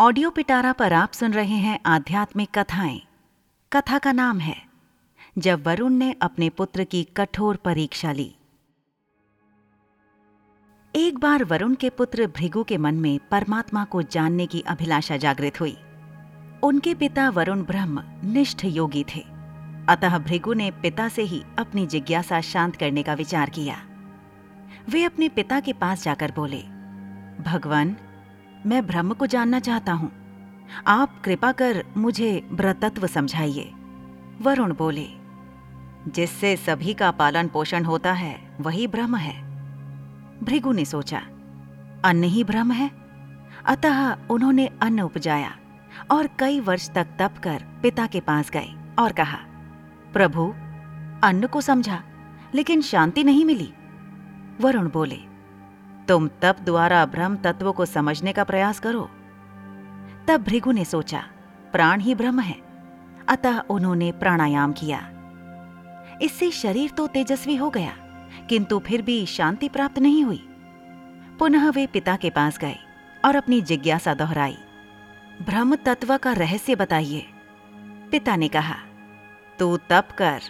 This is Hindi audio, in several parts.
ऑडियो पिटारा पर आप सुन रहे हैं आध्यात्मिक कथाएँ। कथा का नाम है, जब वरुण ने अपने पुत्र की कठोर परीक्षा ली। एक बार वरुण के पुत्र भृगु के मन में परमात्मा को जानने की अभिलाषा जागृत हुई। उनके पिता वरुण ब्रह्म निष्ठ योगी थे। अतः भृगु ने पिता से ही अपनी जिज्ञासा शांत करने का विचार किया। वे अपने पिता के पास जाकर बोले, भगवान मैं ब्रह्म को जानना चाहता हूँ। आप कृपा कर मुझे ब्रतत्व समझाइए। वरुण बोले, जिससे सभी का पालन पोषण होता है, वही ब्रह्म है। भृगु ने सोचा, अन्न ही ब्रह्म है? अतः उन्होंने अन्न उपजाया और कई वर्ष तक तप कर पिता के पास गए और कहा, प्रभु, अन्न को समझा, लेकिन शांति नहीं मिली। वरुण बोले तुम तप द्वारा ब्रह्म तत्व को समझने का प्रयास करो। तब भृगु ने सोचा, प्राण ही ब्रह्म है। अतः उन्होंने प्राणायाम किया। इससे शरीर तो तेजस्वी हो गया, किंतु फिर भी शांति प्राप्त नहीं हुई। पुनः वे पिता के पास गए और अपनी जिज्ञासा दोहराई। ब्रह्म तत्व का रहस्य बताइए। पिता ने कहा, तू तप कर।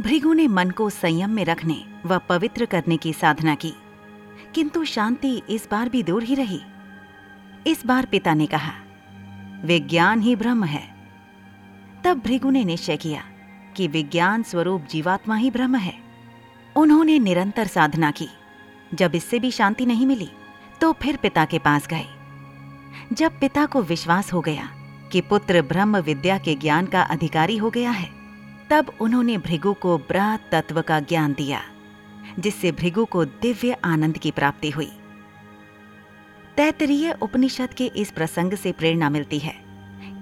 भृगु ने मन को संयम में रखने व पवित्र करने की साधना की। किंतु शांति इस बार भी दूर ही रही। इस बार पिता ने कहा, विज्ञान ही ब्रह्म है। तब भृगु ने निश्चय किया कि विज्ञान स्वरूप जीवात्मा ही ब्रह्म है। उन्होंने निरंतर साधना की। जब इससे भी शांति नहीं मिली तो फिर पिता के पास गए। जब पिता को विश्वास हो गया कि पुत्र ब्रह्म विद्या के ज्ञान का अधिकारी हो गया है, तब उन्होंने भृगु को ब्रह तत्व का ज्ञान दिया। जिससे भृगु को दिव्य आनंद की प्राप्ति हुई। तैतरीय उपनिषद के इस प्रसंग से प्रेरणा मिलती है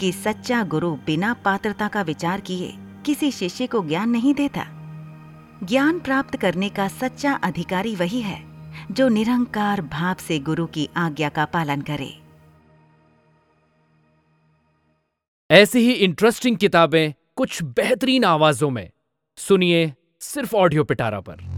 कि सच्चा गुरु बिना पात्रता का विचार किए किसी शिष्य को ज्ञान नहीं देता। ज्ञान प्राप्त करने का सच्चा अधिकारी वही है जो निरंकार भाव से गुरु की आज्ञा का पालन करे। ऐसी ही इंटरेस्टिंग किताबें कुछ बेहतरीन आवाजों में। सुनिए सिर्फ़ ऑडियो पिटारा पर।